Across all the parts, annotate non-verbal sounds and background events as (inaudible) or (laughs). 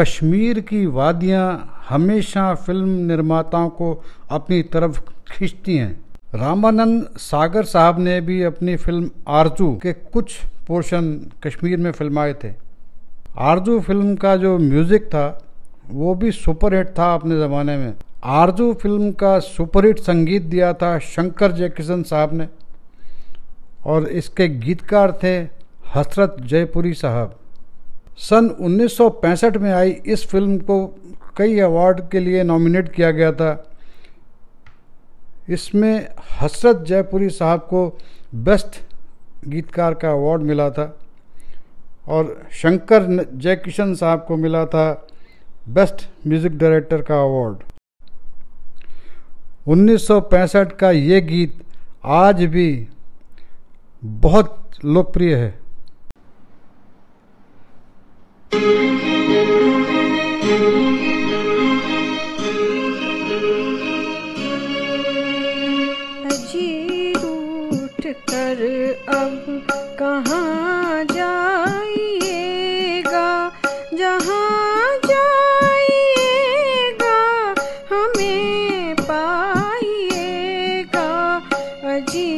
कश्मीर की वादियाँ हमेशा फ़िल्म निर्माताओं को अपनी तरफ़ खींचती हैं। रामानंद सागर साहब ने भी अपनी फ़िल्म आरज़ू के कुछ पोर्शन कश्मीर में फिल्माए थे। आरज़ू फ़िल्म का जो म्यूज़िक था, वो भी सुपरहिट था अपने ज़माने में। आरज़ू फ़िल्म का सुपरहिट संगीत दिया था शंकर जयकिशन साहब ने। और इसके गीतकार थे हसरत जयपुरी साहब। सन 1965 में आई। इस फ़िल्म को कई अवार्ड के लिए नॉमिनेट किया गया था। इसमें हसरत जयपुरी साहब को बेस्ट गीतकार का अवार्ड मिला था और शंकर जयकिशन साहब को मिला था बेस्ट म्यूज़िक डायरेक्टर का अवार्ड। 1965 का ये गीत आज भी बहुत लोकप्रिय है। अजी रूठ कर अब कहाँ जाइएगा? जहाँ जाइएगा हमें पाइएगा। अजी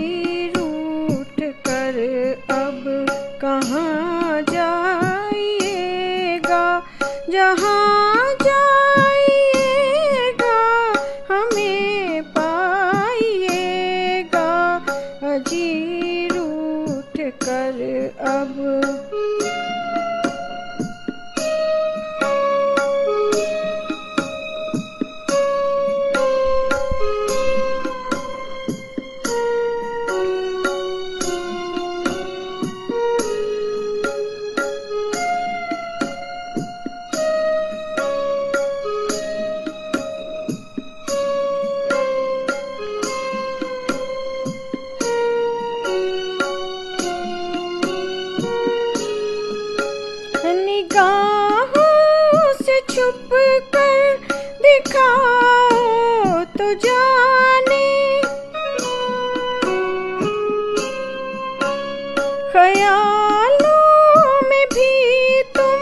ख्यालों में भी तुम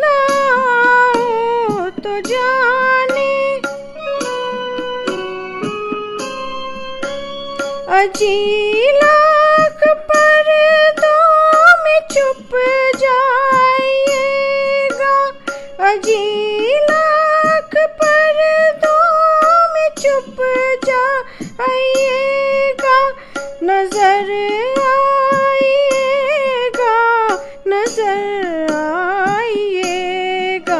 ना तो जाने। अजीलाख नज़र आइएगा।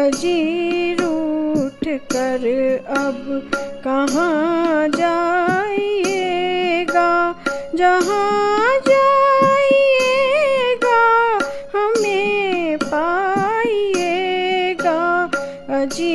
अजी रूठ कर अब कहाँ जाइएगा? जहाँ जाइएगा हमें पाइएगा। अजी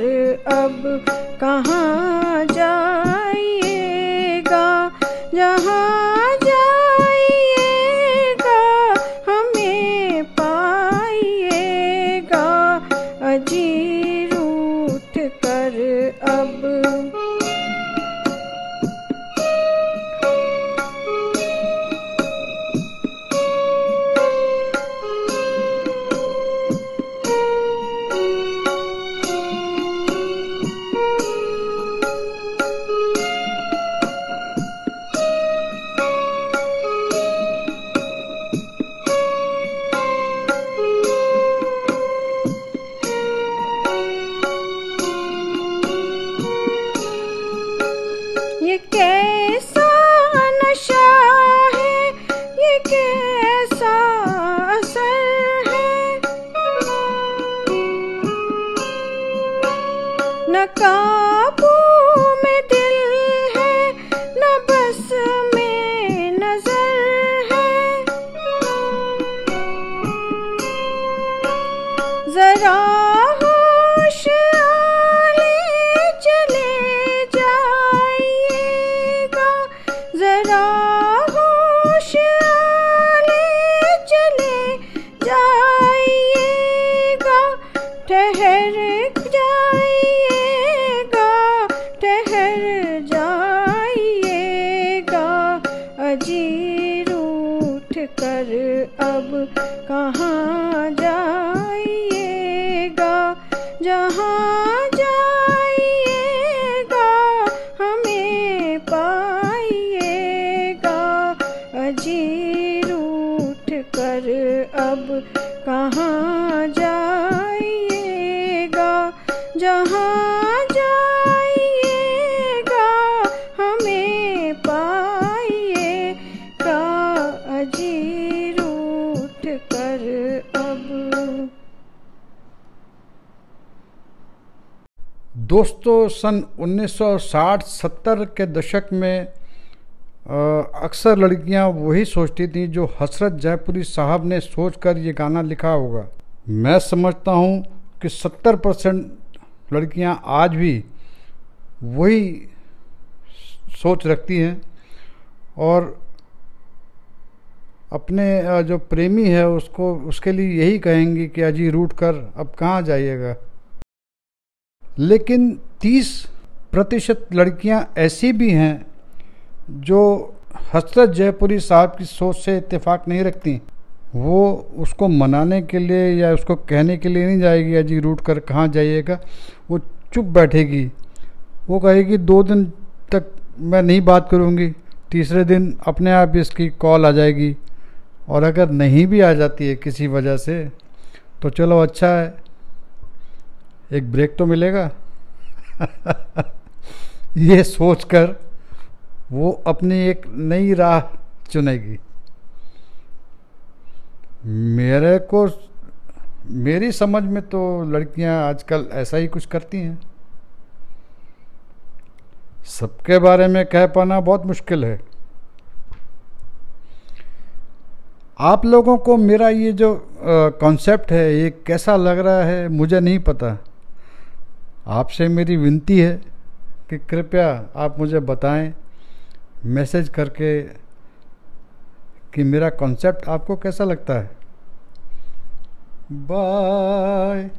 अब कहाँ जाइएगा? जहाँ जाइएगा हमें पाइएगा। अजी रूठ कर अब que जरा होश आले चले जाइएगा, ठहर जाइएगा ठहर जाइएगा। अजीर उठ कर अब कहाँ जाइएगा, जहाँ अजीर उठ कर अब कहाँ जाइएगा? जहाँ जाइएगा, हमें पाइए का? अजी उठ कर अब। दोस्तों, सन 1960-70 के दशक में अक्सर लड़कियाँ वही सोचती थी जो हसरत जयपुरी साहब ने सोचकर ये गाना लिखा होगा। मैं समझता हूँ कि 70 परसेंट लड़कियाँ आज भी वही सोच रखती हैं और अपने जो प्रेमी है उसको, उसके लिए यही कहेंगी कि अजी रूट कर, अब कहाँ जाइएगा। लेकिन 30 प्रतिशत लड़कियाँ ऐसी भी हैं जो हसरत जयपुरी साहब की सोच से इत्तेफाक नहीं रखती, वो उसको मनाने के लिए या उसको कहने के लिए नहीं जाएगी, अजी रूट कर कहाँ जाइएगा? वो चुप बैठेगी। वो कहेगी, दो दिन तक मैं नहीं बात करूँगी, तीसरे दिन अपने आप इसकी कॉल आ जाएगी और अगर नहीं भी आ जाती है किसी वजह से तो चलो अच्छा है, एक ब्रेक तो मिलेगा। (laughs) ये सोचकर वो अपनी एक नई राह चुनेगी। मेरे को, मेरी समझ में तो लड़कियाँ आजकल ऐसा ही कुछ करती हैं। सबके बारे में कह पाना बहुत मुश्किल है। आप लोगों को मेरा ये जो कॉन्सेप्ट है, ये कैसा लग रहा है, मुझे नहीं पता। आपसे मेरी विनती है कि कृपया आप मुझे बताएँ। मैसेज करके कि मेरा कॉन्सेप्ट आपको कैसा लगता है? बाय